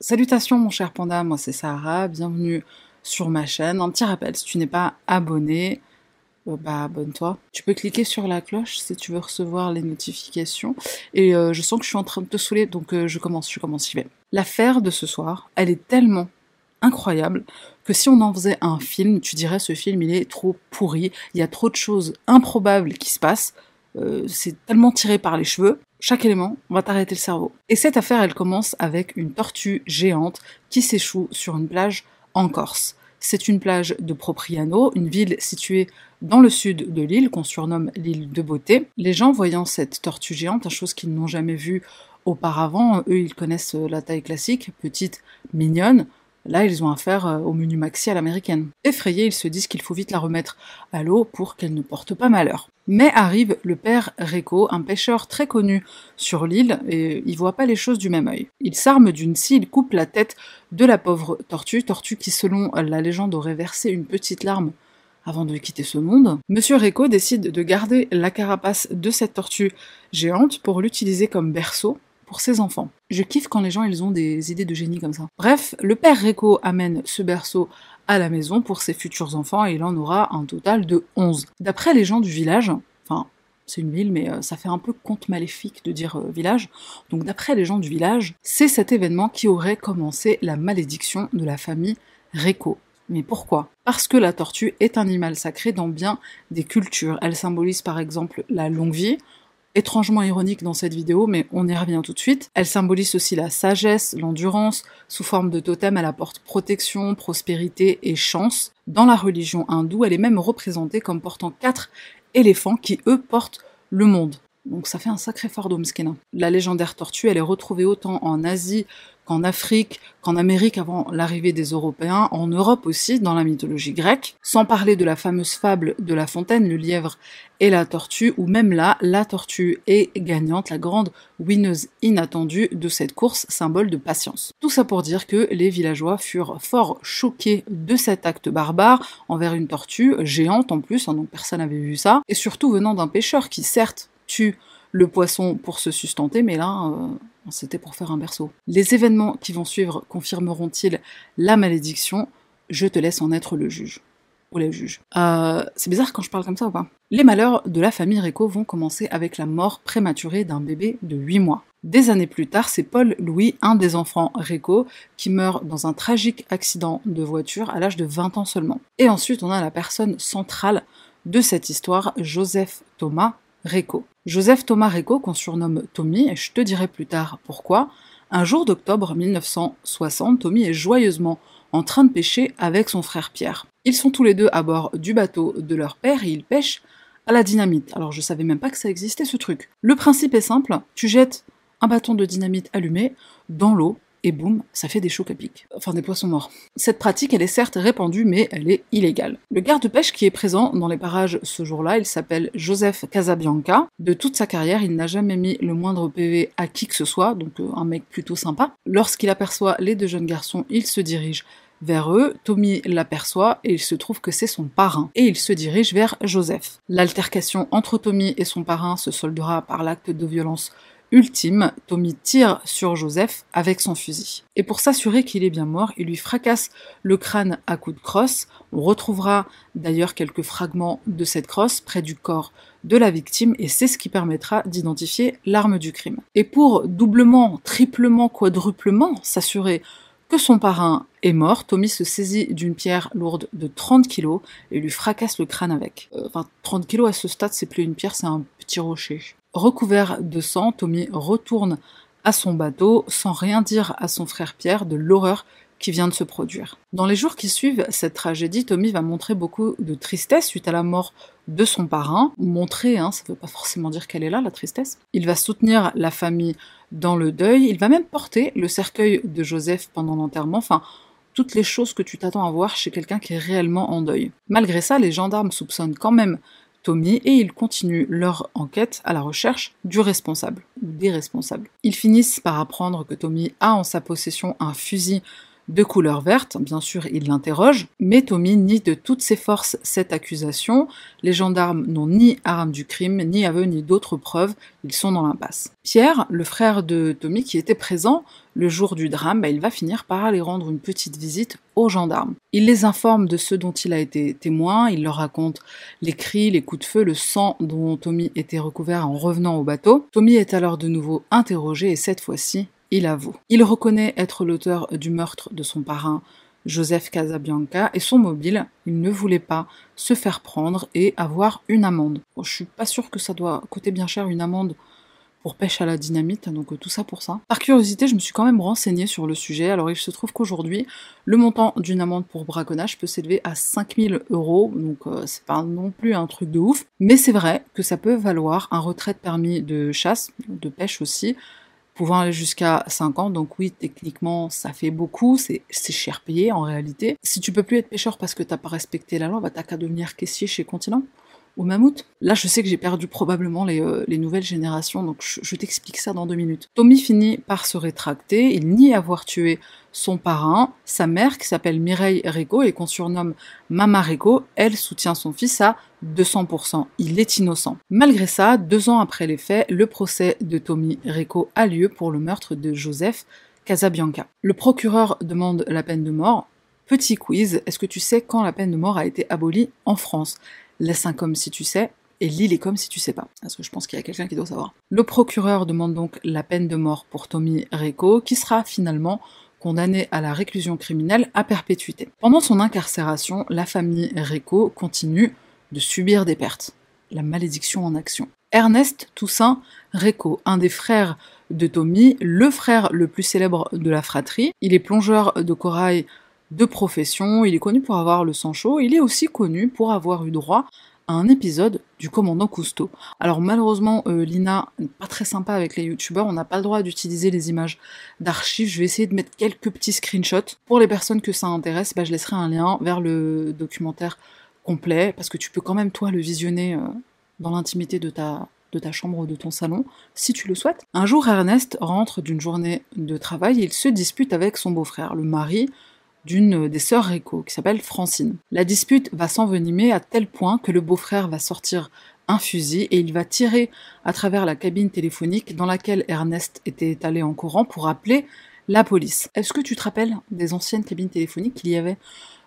Salutations mon cher panda, moi c'est Sarah, bienvenue sur ma chaîne. Un petit rappel, si tu n'es pas abonné, euh, bah abonne-toi. Tu peux cliquer sur la cloche si tu veux recevoir les notifications. Et euh, je sens que je suis en train de te saouler, donc euh, je commence, je commence, j'y vais. L'affaire de ce soir, elle est tellement incroyable que si on en faisait un film, tu dirais ce film il est trop pourri, il y a trop de choses improbables qui se passent, c'est tellement tiré par les cheveux, chaque élément va t'arrêter le cerveau. Et cette affaire, elle commence avec une tortue géante qui s'échoue sur une plage en Corse. C'est une plage de Propriano, une ville située dans le sud de l'île qu'on surnomme l'île de beauté. Les gens voyant cette tortue géante, chose qu'ils n'ont jamais vue auparavant, eux ils connaissent la taille classique, petite, mignonne, Là, ils ont affaire euh, au menu maxi à l'américaine. Effrayés, ils se disent qu'il faut vite la remettre à l'eau pour qu'elle ne porte pas malheur. Mais arrive le père Reco, un pêcheur très connu sur l'île, et il voit pas les choses du même œil. Il s'arme d'une scie, il coupe la tête de la pauvre tortue, tortue qui selon la légende aurait versé une petite larme avant de quitter ce monde. Monsieur Reco décide de garder la carapace de cette tortue géante pour l'utiliser comme berceau ses enfants. Je kiffe quand les gens ils ont des idées de génie comme ça. Bref, le père Reco amène ce berceau à la maison pour ses futurs enfants et il en aura un total de 11. D'après les gens du village, enfin c'est une ville mais euh, ça fait un peu conte maléfique de dire euh, village, donc d'après les gens du village, c'est cet événement qui aurait commencé la malédiction de la famille Reco. Mais pourquoi? Parce que la tortue est un animal sacré dans bien des cultures. Elle symbolise par exemple la longue vie, étrangement ironique dans cette vidéo, mais on y revient tout de suite. Elle symbolise aussi la sagesse, l'endurance, sous forme de totem, elle apporte protection, prospérité et chance. Dans la religion hindoue, elle est même représentée comme portant quatre éléphants qui, eux, portent le monde. Donc ça fait un sacré fardeau, Mskina. La légendaire tortue, elle est retrouvée autant en Asie qu'en Afrique, qu'en Amérique avant l'arrivée des Européens, en Europe aussi, dans la mythologie grecque, sans parler de la fameuse fable de La Fontaine, le lièvre et la tortue, où même là, la tortue est gagnante, la grande winneuse inattendue de cette course, symbole de patience. Tout ça pour dire que les villageois furent fort choqués de cet acte barbare envers une tortue, géante en plus, hein, donc personne n'avait vu ça, et surtout venant d'un pêcheur qui certes tue le poisson pour se sustenter, mais là, euh, c'était pour faire un berceau. Les événements qui vont suivre confirmeront-ils la malédiction? Je te laisse en être le juge. Ou la juge. Euh, c'est bizarre quand je parle comme ça ou pas? Les malheurs de la famille Réco vont commencer avec la mort prématurée d'un bébé de 8 mois. Des années plus tard, c'est Paul Louis, un des enfants Réco, qui meurt dans un tragique accident de voiture à l'âge de 20 ans seulement. Et ensuite, on a la personne centrale de cette histoire, Joseph Thomas Réco. Joseph Thomas Réco, qu'on surnomme Tommy, et je te dirai plus tard pourquoi, un jour d'octobre 1960, Tommy est joyeusement en train de pêcher avec son frère Pierre. Ils sont tous les deux à bord du bateau de leur père et ils pêchent à la dynamite. Alors je savais même pas que ça existait ce truc. Le principe est simple, tu jettes un bâton de dynamite allumé dans l'eau et boum, ça fait des chocs à pic. Enfin, des poissons morts. Cette pratique, elle est certes répandue, mais elle est illégale. Le garde-pêche qui est présent dans les parages ce jour-là, il s'appelle Joseph Casabianca. De toute sa carrière, il n'a jamais mis le moindre PV à qui que ce soit, donc euh, un mec plutôt sympa. Lorsqu'il aperçoit les deux jeunes garçons, il se dirige vers eux, Tommy l'aperçoit et il se trouve que c'est son parrain, et il se dirige vers Joseph. L'altercation entre Tommy et son parrain se soldera par l'acte de violence ultime, Tommy tire sur Joseph avec son fusil. Et pour s'assurer qu'il est bien mort, il lui fracasse le crâne à coups de crosse. On retrouvera d'ailleurs quelques fragments de cette crosse près du corps de la victime et c'est ce qui permettra d'identifier l'arme du crime. Et pour doublement, triplement, quadruplement s'assurer que son parrain est mort, Tommy se saisit d'une pierre lourde de 30 kilos et lui fracasse le crâne avec. Euh, enfin, 30 kilos à ce stade, c'est plus une pierre, c'est un petit rocher. Recouvert de sang, Tommy retourne à son bateau sans rien dire à son frère Pierre de l'horreur qui vient de se produire. Dans les jours qui suivent cette tragédie, Tommy va montrer beaucoup de tristesse suite à la mort de son parrain. Montrer, hein, ça ne veut pas forcément dire qu'elle est là, la tristesse. Il va soutenir la famille dans le deuil. Il va même porter le cercueil de Joseph pendant l'enterrement. Enfin, toutes les choses que tu t'attends à voir chez quelqu'un qui est réellement en deuil. Malgré ça, les gendarmes soupçonnent quand même Tommy et ils continuent leur enquête à la recherche du responsable ou des responsables. Ils finissent par apprendre que Tommy a en sa possession un fusil de couleur verte. Bien sûr, il l'interroge, mais Tommy nie de toutes ses forces cette accusation. Les gendarmes n'ont ni arme du crime, ni aveu, ni d'autres preuves. Ils sont dans l'impasse. Pierre, le frère de Tommy qui était présent le jour du drame, bah, il va finir par aller rendre une petite visite aux gendarmes. Il les informe de ce dont il a été témoin, il leur raconte les cris, les coups de feu, le sang dont Tommy était recouvert en revenant au bateau. Tommy est alors de nouveau interrogé et cette fois-ci, il avoue. Il reconnaît être l'auteur du meurtre de son parrain Joseph Casabianca et son mobile, il ne voulait pas se faire prendre et avoir une amende. Je je suis pas sûr que ça doit coûter bien cher une amende pour pêche à la dynamite, donc euh, tout ça pour ça. Par curiosité, je me suis quand même renseignée sur le sujet. Alors il se trouve qu'aujourd'hui, le montant d'une amende pour braconnage peut s'élever à 5000 euros, donc euh, c'est pas non plus un truc de ouf. Mais c'est vrai que ça peut valoir un retrait de permis de chasse, de pêche aussi, pouvant aller jusqu'à 5 ans. Donc oui, techniquement, ça fait beaucoup, c'est cher payé en réalité. Si tu peux plus être pêcheur parce que t'as pas respecté la loi, bah t'as qu'à devenir caissier chez Continent au. Là, je sais que j'ai perdu probablement les, euh, nouvelles générations, donc je, t'explique ça dans deux minutes. Tommy finit par se rétracter, il nie avoir tué son parrain, sa mère, qui s'appelle Mireille Rico et qu'on surnomme Mama Rico, elle soutient son fils à 200%. Il est innocent. Malgré ça, deux ans après les faits, le procès de Tommy Rico a lieu pour le meurtre de Joseph Casabianca. Le procureur demande la peine de mort. Petit quiz, est-ce que tu sais quand la peine de mort a été abolie en France? Laisse un comme si tu sais, et lis les comme si tu sais pas. Parce que je pense qu'il y a quelqu'un qui doit savoir. Le procureur demande donc la peine de mort pour Tommy Reco, qui sera finalement condamné à la réclusion criminelle à perpétuité. Pendant son incarcération, la famille Reco continue de subir des pertes. La malédiction en action. Ernest Toussaint Reco, un des frères de Tommy, le frère le plus célèbre de la fratrie. Il est plongeur de corail de profession, il est connu pour avoir le sang chaud, il est aussi connu pour avoir eu droit à un épisode du commandant Cousteau. Alors malheureusement, euh, Lina n'est pas très sympa avec les youtubeurs, on n'a pas le droit d'utiliser les images d'archives, je vais essayer de mettre quelques petits screenshots. Pour les personnes que ça intéresse, bah, je laisserai un lien vers le documentaire complet, parce que tu peux quand même toi le visionner euh, dans l'intimité de ta, de ta chambre ou de ton salon, si tu le souhaites. Un jour, Ernest rentre d'une journée de travail et il se dispute avec son beau-frère, le mari d'une des sœurs Rico, qui s'appelle Francine. La dispute va s'envenimer à tel point que le beau-frère va sortir un fusil et il va tirer à travers la cabine téléphonique dans laquelle Ernest était allé en courant pour appeler la police. Est-ce que tu te rappelles des anciennes cabines téléphoniques qu'il y avait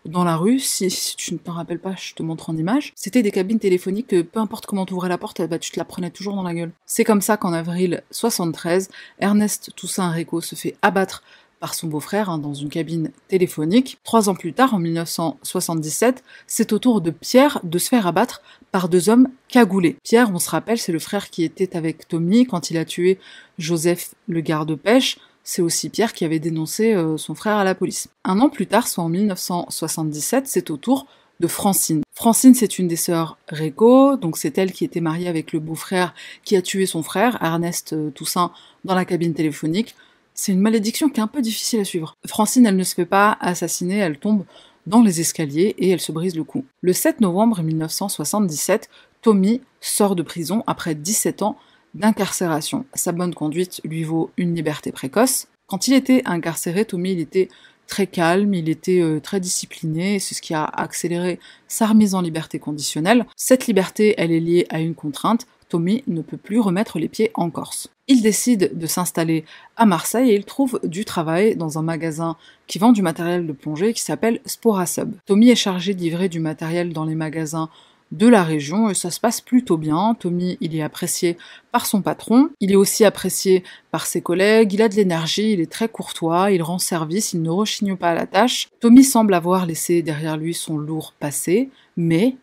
dans la rue, si, tu ne t'en rappelles pas, je te montre en image. C'était des cabines téléphoniques que peu importe comment tu ouvrais la porte, bah, tu te la prenais toujours dans la gueule. C'est comme ça qu'en avril 73, Ernest Toussaint Rico se fait abattre par son beau-frère hein, dans une cabine téléphonique. Trois ans plus tard, en 1977, c'est au tour de Pierre de se faire abattre par deux hommes cagoulés. Pierre, on se rappelle, c'est le frère qui était avec Tommy quand il a tué Joseph le garde-pêche. C'est aussi Pierre qui avait dénoncé euh, son frère à la police. Un an plus tard, soit en 1977, c'est au tour de Francine. Francine, c'est une des sœurs Réco, donc c'est elle qui était mariée avec le beau-frère qui a tué son frère, Ernest euh, Toussaint, dans la cabine téléphonique. C'est une malédiction qui est un peu difficile à suivre. Francine, elle ne se fait pas assassiner, elle tombe dans les escaliers et elle se brise le cou. Le 7 novembre 1977, Tommy sort de prison après 17 ans d'incarcération. Sa bonne conduite lui vaut une liberté précoce. Quand il était incarcéré, Tommy, il était très calme, il était euh, très discipliné, c'est ce qui a accéléré sa remise en liberté conditionnelle. Cette liberté, elle est liée à une contrainte, Tommy ne peut plus remettre les pieds en Corse. Il décide de s'installer à Marseille et il trouve du travail dans un magasin qui vend du matériel de plongée qui s'appelle Sporasub. Tommy est chargé de livrer du matériel dans les magasins de la région et ça se passe plutôt bien. Tommy, il est apprécié par son patron, il est aussi apprécié par ses collègues, il a de l'énergie, il est très courtois, il rend service, il ne rechigne pas à la tâche. Tommy semble avoir laissé derrière lui son lourd passé, mais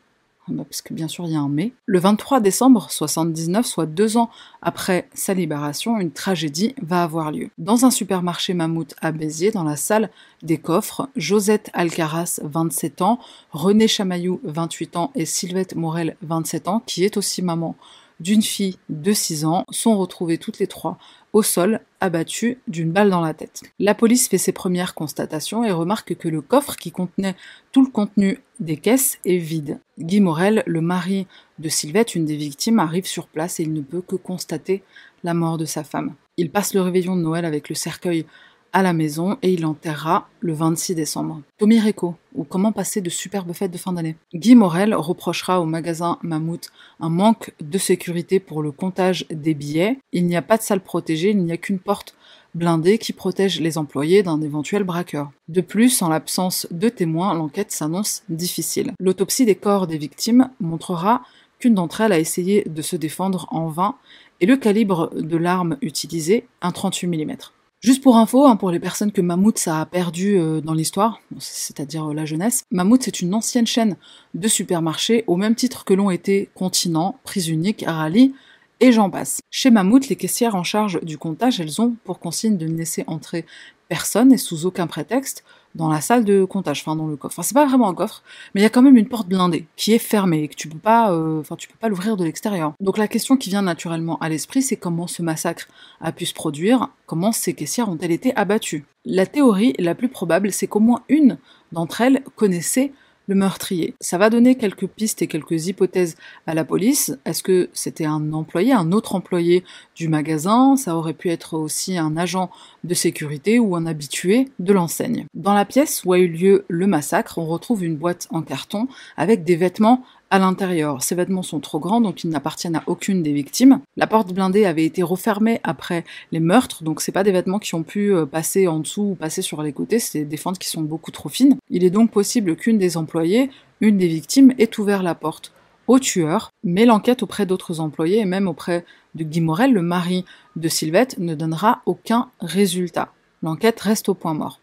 parce que bien sûr il y a un mai. Le 23 décembre 79, soit deux ans après sa libération, une tragédie va avoir lieu. Dans un supermarché mammouth à Béziers, dans la salle des coffres, Josette Alcaraz, 27 ans, René Chamaillou, 28 ans, et Sylvette Morel, 27 ans, qui est aussi maman d'une fille de 6 ans, sont retrouvées toutes les trois au sol, abattu d'une balle dans la tête. La police fait ses premières constatations et remarque que le coffre qui contenait tout le contenu des caisses est vide. Guy Morel, le mari de Sylvette, une des victimes, arrive sur place et il ne peut que constater la mort de sa femme. Il passe le réveillon de Noël avec le cercueil à la maison et il l'enterrera le 26 décembre. Tommy Reco, ou comment passer de superbes fêtes de fin d'année? Guy Morel reprochera au magasin Mammouth un manque de sécurité pour le comptage des billets. Il n'y a pas de salle protégée, il n'y a qu'une porte blindée qui protège les employés d'un éventuel braqueur. De plus, en l'absence de témoins, l'enquête s'annonce difficile. L'autopsie des corps des victimes montrera qu'une d'entre elles a essayé de se défendre en vain et le calibre de l'arme utilisée, un 38 mm. Juste pour info, hein, pour les personnes que Mammouth a perdu euh, dans l'histoire, c'est-à-dire euh, la jeunesse, Mammouth c'est une ancienne chaîne de supermarchés au même titre que l'ont été Continent, Prise Unique, Rallye et j'en passe. Chez Mammouth, les caissières en charge du comptage, elles ont pour consigne de ne laisser entrer personne et sous aucun prétexte dans la salle de comptage, enfin dans le coffre. Enfin, c'est pas vraiment un coffre, mais il y a quand même une porte blindée qui est fermée et que tu peux pas, euh, enfin, tu peux pas l'ouvrir de l'extérieur. Donc la question qui vient naturellement à l'esprit, c'est comment ce massacre a pu se produire, comment ces caissières ont-elles été abattues? La théorie la plus probable, c'est qu'au moins une d'entre elles connaissait le meurtrier. Ça va donner quelques pistes et quelques hypothèses à la police. Est-ce que c'était un employé, un autre employé du magasin? Ça aurait pu être aussi un agent de sécurité ou un habitué de l'enseigne. Dans la pièce où a eu lieu le massacre, on retrouve une boîte en carton avec des vêtements à l'intérieur. Ces vêtements sont trop grands, donc ils n'appartiennent à aucune des victimes. La porte blindée avait été refermée après les meurtres, donc c'est pas des vêtements qui ont pu euh, passer en dessous ou passer sur les côtés, c'est des fentes qui sont beaucoup trop fines. Il est donc possible qu'une des employées, une des victimes, ait ouvert la porte au tueur, mais l'enquête auprès d'autres employés et même auprès de Guy Morel, le mari de Sylvette, ne donnera aucun résultat. L'enquête reste au point mort.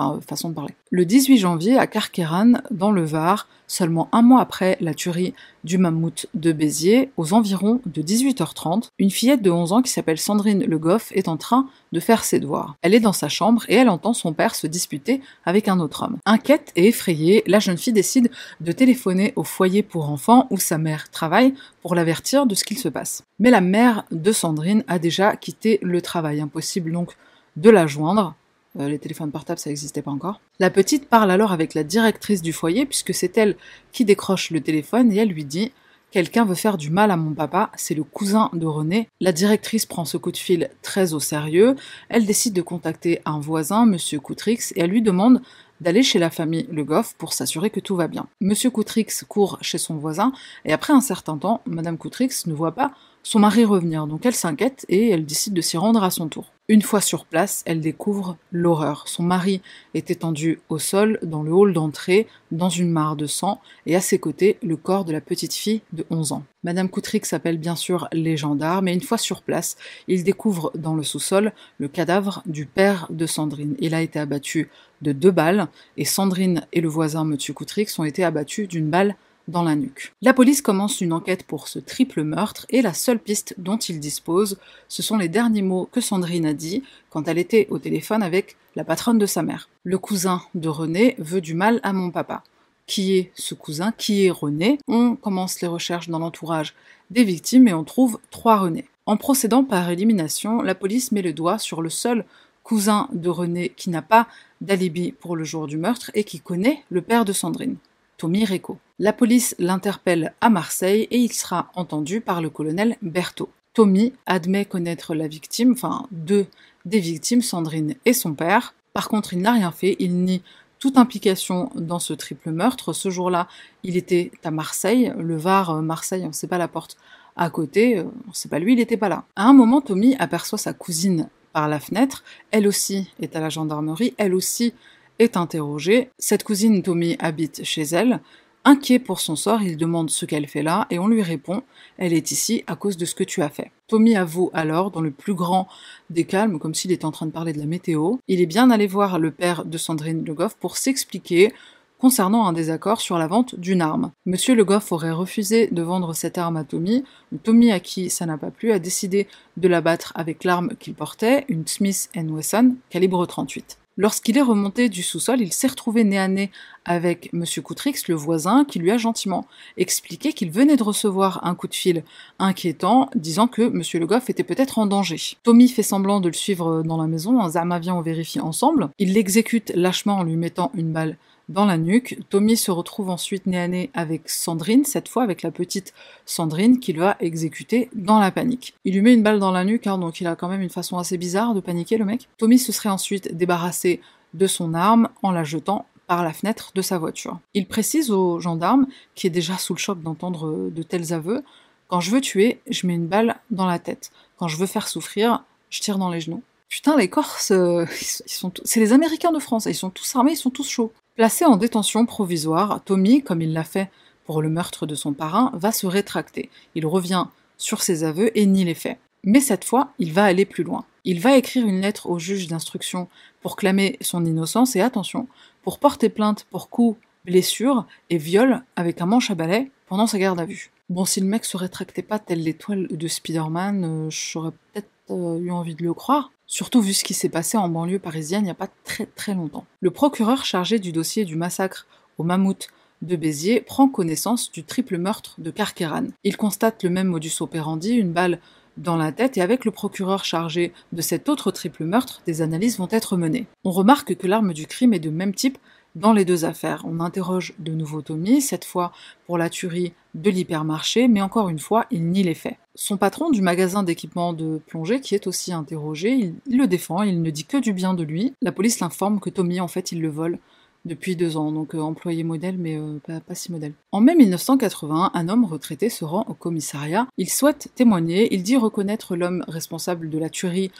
Euh. Le 18 janvier, à Carqueran, dans le Var, seulement un mois après la tuerie du mammouth de Béziers, aux environs de 18h30, une fillette de 11 ans qui s'appelle Sandrine Le Goff est en train de faire ses devoirs. Elle est dans sa chambre et elle entend son père se disputer avec un autre homme. Inquiète et effrayée, la jeune fille décide de téléphoner au foyer pour enfants où sa mère travaille pour l'avertir de ce qu'il se passe. Mais la mère de Sandrine a déjà quitté le travail, impossible donc de la joindre. Euh, les téléphones portables, ça n'existait pas encore. La petite parle alors avec la directrice du foyer, puisque c'est elle qui décroche le téléphone, et elle lui dit Quelqu'un veut faire du mal à mon papa, c'est le cousin de René. La directrice prend ce coup de fil très au sérieux. Elle décide de contacter un voisin, monsieur Coutrix, et elle lui demande d'aller chez la famille Le Goff pour s'assurer que tout va bien. Monsieur Coutrix court chez son voisin, et après un certain temps, madame Coutrix ne voit pas son mari revenir, donc elle s'inquiète et elle décide de s'y rendre à son tour. Une fois sur place, elle découvre l'horreur. Son mari est étendu au sol dans le hall d'entrée, dans une mare de sang, et à ses côtés, le corps de la petite fille de 11 ans. Madame Coutrick s'appelle bien sûr les gendarmes, et une fois sur place, il découvre dans le sous-sol le cadavre du père de Sandrine. Il a été abattu de deux balles, et Sandrine et le voisin Monsieur Coutrix ont été abattus d'une balle la. La police commence une enquête pour ce triple meurtre et la seule piste dont il dispose, ce sont les derniers mots que Sandrine a dit quand elle était au téléphone avec la patronne de sa mère. Le cousin de René veut du mal à mon papa. Qui est ce cousin? Qui est René? On commence les recherches dans l'entourage des victimes et on trouve trois René. En procédant par élimination, la police met le doigt sur le seul cousin de René qui n'a pas d'alibi pour le jour du meurtre et qui connaît le père de Sandrine. Tommy. La police l'interpelle à Marseille et il sera entendu par le colonel Berthaud. Tommy admet connaître la victime, enfin deux des victimes, Sandrine et son père. Par contre, il n'a rien fait, il nie toute implication dans ce triple meurtre. Ce jour-là, il était à Marseille, le Var, euh, Marseille, on ne sait pas la porte à côté, euh, on ne sait pas lui, il n'était pas là. À un moment, Tommy aperçoit sa cousine par la fenêtre, elle aussi est à la gendarmerie, elle aussi est interrogée. Cette cousine Tommy habite chez elle. Inquiet pour son sort, il demande ce qu'elle fait là et on lui répond Elle est ici à cause de ce que tu as fait. Tommy avoue alors, dans le plus grand des calmes, comme s'il était en train de parler de la météo, il est bien allé voir le père de Sandrine Le Goff pour s'expliquer concernant un désaccord sur la vente d'une arme. Monsieur Le Goff aurait refusé de vendre cette arme à Tommy. Tommy, à qui ça n'a pas plu, a décidé de la battre avec l'arme qu'il portait, une Smith Wesson calibre 38. Lorsqu'il est remonté du sous-sol, il s'est retrouvé nez à nez avec M. Coutrix, le voisin, qui lui a gentiment expliqué qu'il venait de recevoir un coup de fil inquiétant, disant que M. Le Goff était peut-être en danger. Tommy fait semblant de le suivre dans la maison, un Zama vient on vérifie ensemble. Il l'exécute lâchement en lui mettant une balle dans la nuque. Tommy se retrouve ensuite nez à nez avec Sandrine, cette fois avec la petite Sandrine qu'il va exécuter dans la panique. Il lui met une balle dans la nuque, hein, donc il a quand même une façon assez bizarre de paniquer le mec. Tommy se serait ensuite débarrassé de son arme en la jetant par la fenêtre de sa voiture. Il précise au gendarme, qui est déjà sous le choc d'entendre de tels aveux, quand je veux tuer, je mets une balle dans la tête. Quand je veux faire souffrir, je tire dans les genoux. Putain, les Corses, euh, ils sont c'est les Américains de France, ils sont tous armés, ils sont tous chauds. Placé en détention provisoire, Tommy, comme il l'a fait pour le meurtre de son parrain, va se rétracter. Il revient sur ses aveux et nie les faits. Mais cette fois, il va aller plus loin. Il va écrire une lettre au juge d'instruction pour clamer son innocence et attention, pour porter plainte pour coups, blessures et viol avec un manche à balai pendant sa garde à vue. Bon, si le mec se rétractait pas telle l'étoile de Spider-Man, euh, j'aurais peut-être euh, eu envie de le croire. Surtout vu ce qui s'est passé en banlieue parisienne il n'y a pas très très longtemps. Le procureur chargé du dossier du massacre au mammouth de Béziers prend connaissance du triple meurtre de Carqueran. Il constate le même modus operandi, une balle dans la tête, et avec le procureur chargé de cet autre triple meurtre, des analyses vont être menées. On remarque que l'arme du crime est de même type dans les deux affaires. On interroge de nouveau Tommy, cette fois pour la tuerie de l'hypermarché, mais encore une fois, il nie les faits. Son patron du magasin d'équipement de plongée, qui est aussi interrogé, il, le défend, il ne dit que du bien de lui. La police l'informe que Tommy, en fait, il le vole depuis deux ans, donc euh, employé modèle, mais euh, pas, pas, si modèle. En mai 1980, un homme retraité se rend au commissariat. Il souhaite témoigner, il dit reconnaître l'homme responsable de la tuerie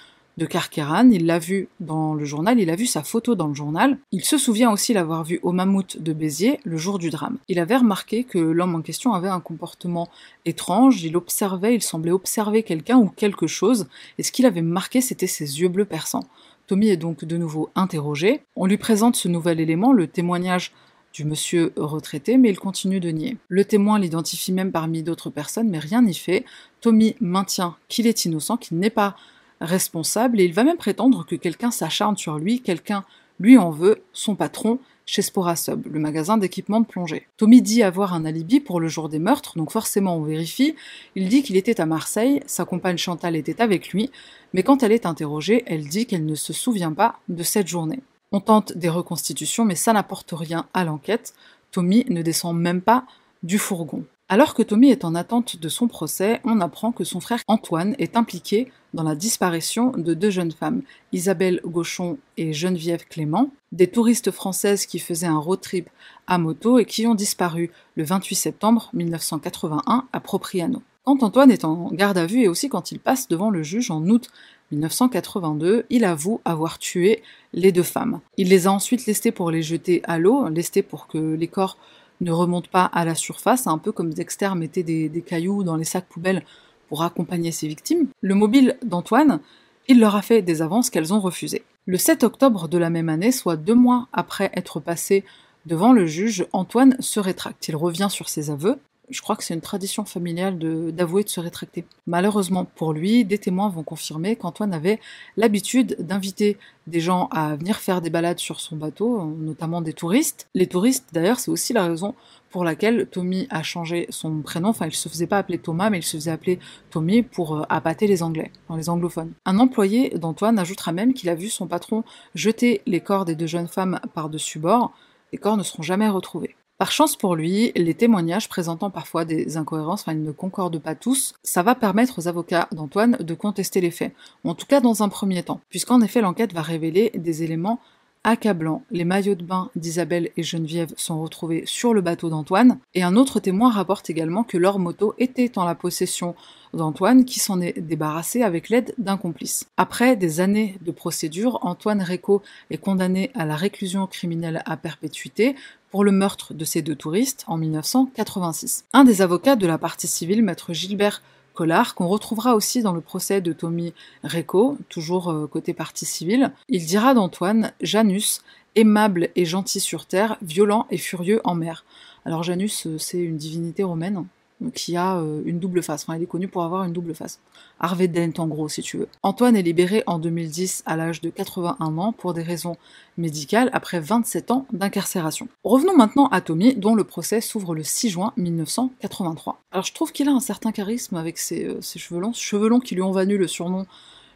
de Carqueran, il l'a vu dans le journal, il a vu sa photo dans le journal. Il se souvient aussi l'avoir vu au mammouth de Béziers le jour du drame. Il avait remarqué que l'homme en question avait un comportement étrange, il observait, il semblait observer quelqu'un ou quelque chose, et ce qu'il avait marqué c'était ses yeux bleus perçants. Tommy est donc de nouveau interrogé. On lui présente ce nouvel élément, le témoignage du monsieur retraité, mais il continue de nier. Le témoin l'identifie même parmi d'autres personnes, mais rien n'y fait. Tommy maintient qu'il est innocent, qu'il n'est pas responsable et il va même prétendre que quelqu'un s'acharne sur lui, quelqu'un lui en veut, son patron, chez Sporasub, le magasin d'équipement de plongée. Tommy dit avoir un alibi pour le jour des meurtres, donc forcément on vérifie. Il dit qu'il était à Marseille, sa compagne Chantal était avec lui, mais quand elle est interrogée, elle dit qu'elle ne se souvient pas de cette journée. On tente des reconstitutions, mais ça n'apporte rien à l'enquête. Tommy ne descend même pas du fourgon. Alors que Tommy est en attente de son procès, on apprend que son frère Antoine est impliqué dans la disparition de deux jeunes femmes, Isabelle Gauchon et Geneviève Clément, des touristes françaises qui faisaient un road trip à moto et qui ont disparu le 28 septembre 1981 à Propriano. Quand Antoine est en garde à vue et aussi quand il passe devant le juge en août 1982, il avoue avoir tué les deux femmes. Il les a ensuite lestées pour les jeter à l'eau, lestées pour que les corps ne remonte pas à la surface, un peu comme Dexter mettait des, des cailloux dans les sacs poubelles pour accompagner ses victimes. Le mobile d'Antoine, il leur a fait des avances qu'elles ont refusées. Le 7 octobre de la même année, soit deux mois après être passé devant le juge, Antoine se rétracte. Il revient sur ses aveux je crois que c'est une tradition familiale d'avouer de, se rétracter. Malheureusement pour lui, des témoins vont confirmer qu'Antoine avait l'habitude d'inviter des gens à venir faire des balades sur son bateau, notamment des touristes. Les touristes, d'ailleurs, c'est aussi la raison pour laquelle Tommy a changé son prénom. Enfin, il se faisait pas appeler Thomas, mais il se faisait appeler Tommy pour euh, appâter les Anglais, les anglophones. Un employé d'Antoine ajoutera même qu'il a vu son patron jeter les corps des deux jeunes femmes par-dessus bord. Les corps ne seront jamais retrouvés. Par chance pour lui, les témoignages présentant parfois des incohérences, enfin ils ne concordent pas tous, ça va permettre aux avocats d'Antoine de contester les faits, en tout cas dans un premier temps, puisqu'en effet l'enquête va révéler des éléments accablant. Les maillots de bain d'Isabelle et Geneviève sont retrouvés sur le bateau d'Antoine, et un autre témoin rapporte également que leur moto était en la possession d'Antoine qui s'en est débarrassé avec l'aide d'un complice. Après des années de procédure, Antoine Réco est condamné à la réclusion criminelle à perpétuité pour le meurtre de ces deux touristes en 1986. Un des avocats de la partie civile, maître Gilbert Collard, qu'on retrouvera aussi dans le procès de Tommy Reco, toujours euh, côté partie civile. Il dira d'Antoine Janus, aimable et gentil sur terre, violent et furieux en mer. Alors Janus, euh, c'est une divinité romaine qui a euh, une double face. Enfin, il est connu pour avoir une double face. Harvey Dent, en gros, si tu veux. Antoine est libéré en 2010 à l'âge de 81 ans pour des raisons médicales après 27 ans d'incarcération. Revenons maintenant à Tommy, dont le procès s'ouvre le 6 juin 1983. Alors, je trouve qu'il a un certain charisme avec ses, euh, longs, cheveux qui lui ont valu le surnom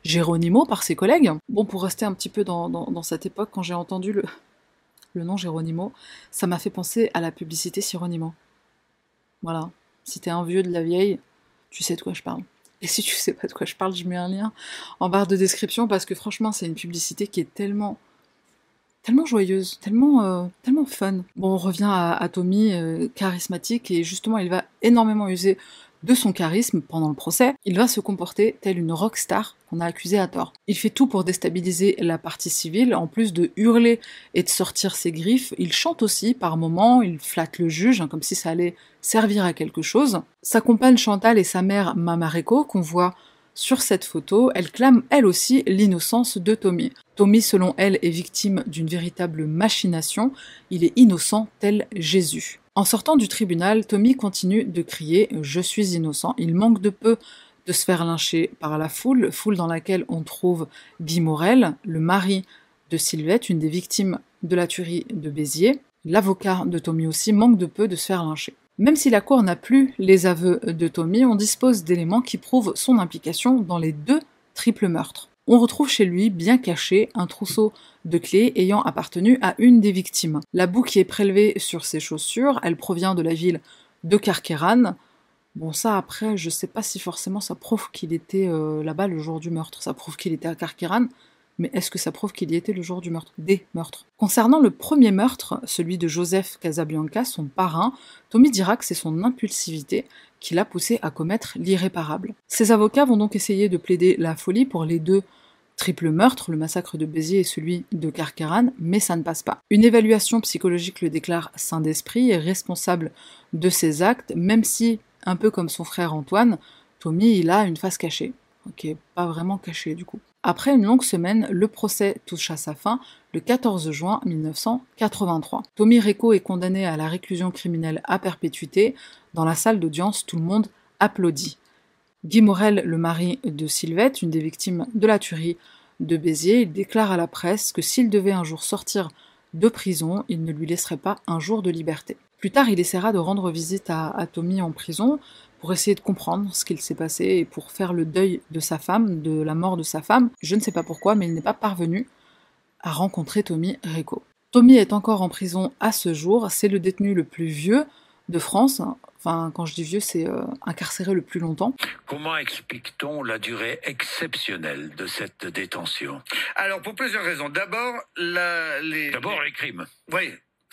Geronimo par ses collègues. Bon, pour rester un petit peu dans, dans cette époque, quand j'ai entendu le, le nom Géronimo, ça m'a fait penser à la publicité Sironimo. Voilà. Si t'es un vieux de la vieille, tu sais de quoi je parle. Et si tu sais pas de quoi je parle, je mets un lien en barre de description parce que franchement, c'est une publicité qui est tellement tellement joyeuse, tellement, euh, tellement fun. Bon, on revient à, Tommy, euh, charismatique, et justement, il va énormément user de son charisme pendant le procès, il va se comporter tel une rockstar qu'on a accusée à tort. Il fait tout pour déstabiliser la partie civile, en plus de hurler et de sortir ses griffes, il chante aussi par moments, il flatte le juge, hein, comme si ça allait servir à quelque chose. Sa compagne Chantal et sa mère Mamareko, qu'on voit sur cette photo, elle clame elle aussi l'innocence de Tommy. Tommy, selon elle, est victime d'une véritable machination, il est innocent tel Jésus. En sortant du tribunal, Tommy continue de crier ⁇ Je suis innocent ⁇ Il manque de peu de se faire lyncher par la foule, foule dans laquelle on trouve Guy Morel, le mari de Sylvette, une des victimes de la tuerie de Béziers. L'avocat de Tommy aussi manque de peu de se faire lyncher. Même si la Cour n'a plus les aveux de Tommy, on dispose d'éléments qui prouvent son implication dans les deux triples meurtres. On retrouve chez lui, bien caché, un trousseau de clés ayant appartenu à une des victimes. La boue qui est prélevée sur ses chaussures, elle provient de la ville de Carqueran. Bon, ça après, je sais pas si forcément ça prouve qu'il était euh, là-bas le jour du meurtre. Ça prouve qu'il était à Carqueran, mais est-ce que ça prouve qu'il y était le jour du meurtre Des meurtres? Concernant le premier meurtre, celui de Joseph Casabianca, son parrain, Tommy dira que c'est son impulsivité qui l'a poussé à commettre l'irréparable. Ses avocats vont donc essayer de plaider la folie pour les deux triple meurtre, le massacre de Béziers et celui de Carcaran, mais ça ne passe pas. Une évaluation psychologique le déclare saint d'esprit et responsable de ses actes, même si, un peu comme son frère Antoine, Tommy il a une face cachée. Ok, pas vraiment cachée du coup. Après une longue semaine, le procès touche à sa fin le 14 juin 1983. Tommy Reco est condamné à la réclusion criminelle à perpétuité. Dans la salle d'audience, tout le monde applaudit. Guy Morel, le mari de Sylvette, une des victimes de la tuerie de Béziers, déclare à la presse que s'il devait un jour sortir de prison, il ne lui laisserait pas un jour de liberté. Plus tard, il essaiera de rendre visite à, Tommy en prison pour essayer de comprendre ce qu'il s'est passé et pour faire le deuil de sa femme, de la mort de sa femme. Je ne sais pas pourquoi, mais il n'est pas parvenu à rencontrer Tommy Rico. Tommy est encore en prison à ce jour, c'est le détenu le plus vieux de France, Enfin, quand je dis vieux, c'est euh, incarcéré le plus longtemps. Comment explique-t-on la durée exceptionnelle de cette détention? Alors, pour plusieurs raisons. D'abord, les... D'abord, les crimes. Oui,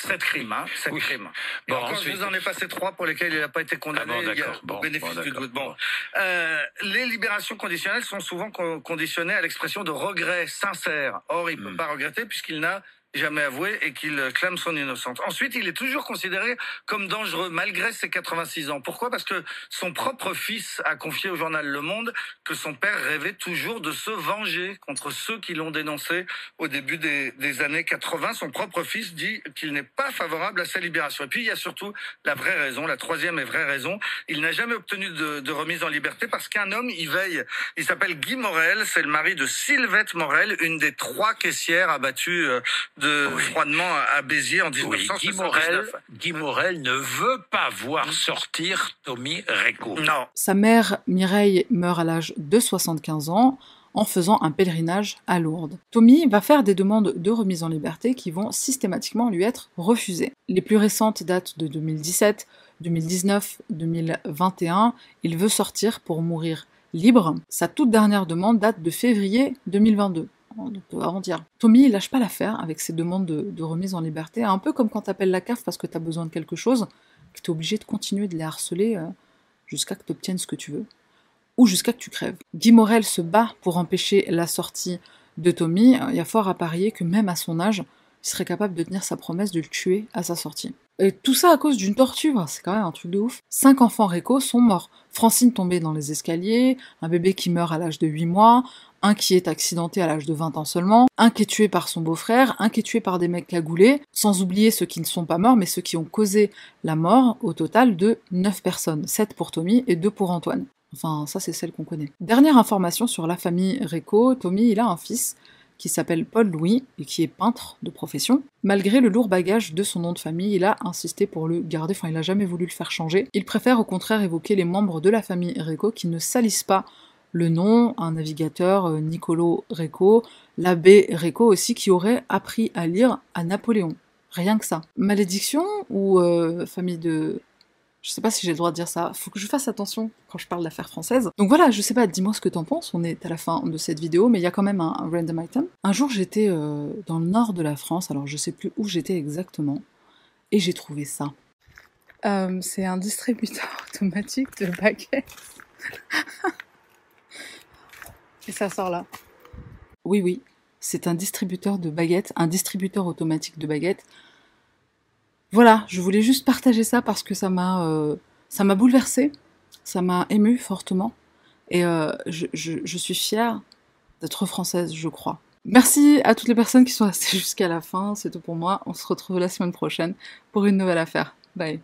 Sept crimes, hein, sept crimes. Bon, je vous en ai passé trois pour lesquels il n'a pas été condamné. Ah bon, bon, bénéfice du doute. Bon, euh, les libérations conditionnelles sont souvent conditionnées à l'expression de regret sincère. Or, il ne peut hmm. pas regretter puisqu'il n'a jamais avoué et qu'il clame son innocence. Ensuite, il est toujours considéré comme dangereux malgré ses 86 ans. Pourquoi? Parce que son propre fils a confié au journal Le Monde que son père rêvait toujours de se venger contre ceux qui l'ont dénoncé au début des, années 80. Son propre fils dit qu'il n'est pas favorable à sa libération. Et puis, il y a surtout la vraie raison, la troisième et vraie raison. Il n'a jamais obtenu de, de, remise en liberté parce qu'un homme y veille. Il s'appelle Guy Morel, c'est le mari de Sylvette Morel, une des trois caissières abattues de froidement à Béziers en 1979. Guy Morel, ne veut pas voir sortir Tommy Reco. Non. Sa mère, Mireille, meurt à l'âge de 75 ans en faisant un pèlerinage à Lourdes. Tommy va faire des demandes de remise en liberté qui vont systématiquement lui être refusées. Les plus récentes datent de 2017, 2019, 2021. Il veut sortir pour mourir libre. Sa toute dernière demande date de février 2022 avant-hier. Tommy, il lâche pas l'affaire avec ses demandes de, remise en liberté, un peu comme quand t'appelles la CAF parce que t'as besoin de quelque chose, que t'es obligé de continuer de les harceler euh, jusqu'à que t'obtiennes ce que tu veux, ou jusqu'à que tu crèves. Guy Morel se bat pour empêcher la sortie de Tommy, il y a fort à parier que même à son âge, il serait capable de tenir sa promesse de le tuer à sa sortie. Et tout ça à cause d'une torture, c'est quand même un truc de ouf. Cinq enfants réco sont morts. Francine tombée dans les escaliers, un bébé qui meurt à l'âge de 8 mois, un qui est accidenté à l'âge de 20 ans seulement, un qui est tué par son beau-frère, un qui est tué par des mecs cagoulés, sans oublier ceux qui ne sont pas morts, mais ceux qui ont causé la mort, au total de 9 personnes, 7 pour Tommy et 2 pour Antoine. Enfin, ça c'est celle qu'on connaît. Dernière information sur la famille Réco, Tommy il a un fils qui s'appelle Paul Louis et qui est peintre de profession. Malgré le lourd bagage de son nom de famille, il a insisté pour le garder, enfin il a jamais voulu le faire changer. Il préfère au contraire évoquer les membres de la famille Réco qui ne salissent pas le nom, un navigateur, euh, Nicolo Reco, l'abbé Reco aussi, qui aurait appris à lire à Napoléon. Rien que ça. Malédiction ou euh, famille de... Je sais pas si j'ai le droit de dire ça. Faut que je fasse attention quand je parle d'affaires françaises. Donc voilà, je sais pas, dis-moi ce que t'en penses. On est à la fin de cette vidéo, mais il y a quand même un, random item. Un jour, j'étais euh, dans le nord de la France, alors je sais plus où j'étais exactement, et j'ai trouvé ça. C'est un distributeur automatique de baguettes. et ça sort là. Oui, oui, c'est un distributeur de baguettes, un distributeur automatique de baguettes. Voilà, je voulais juste partager ça parce que ça m'a euh, ça m'a bouleversé, ça m'a ému fortement et euh, je suis fière d'être française, je crois. Merci à toutes les personnes qui sont restées jusqu'à la fin, c'est tout pour moi. On se retrouve la semaine prochaine pour une nouvelle affaire. Bye.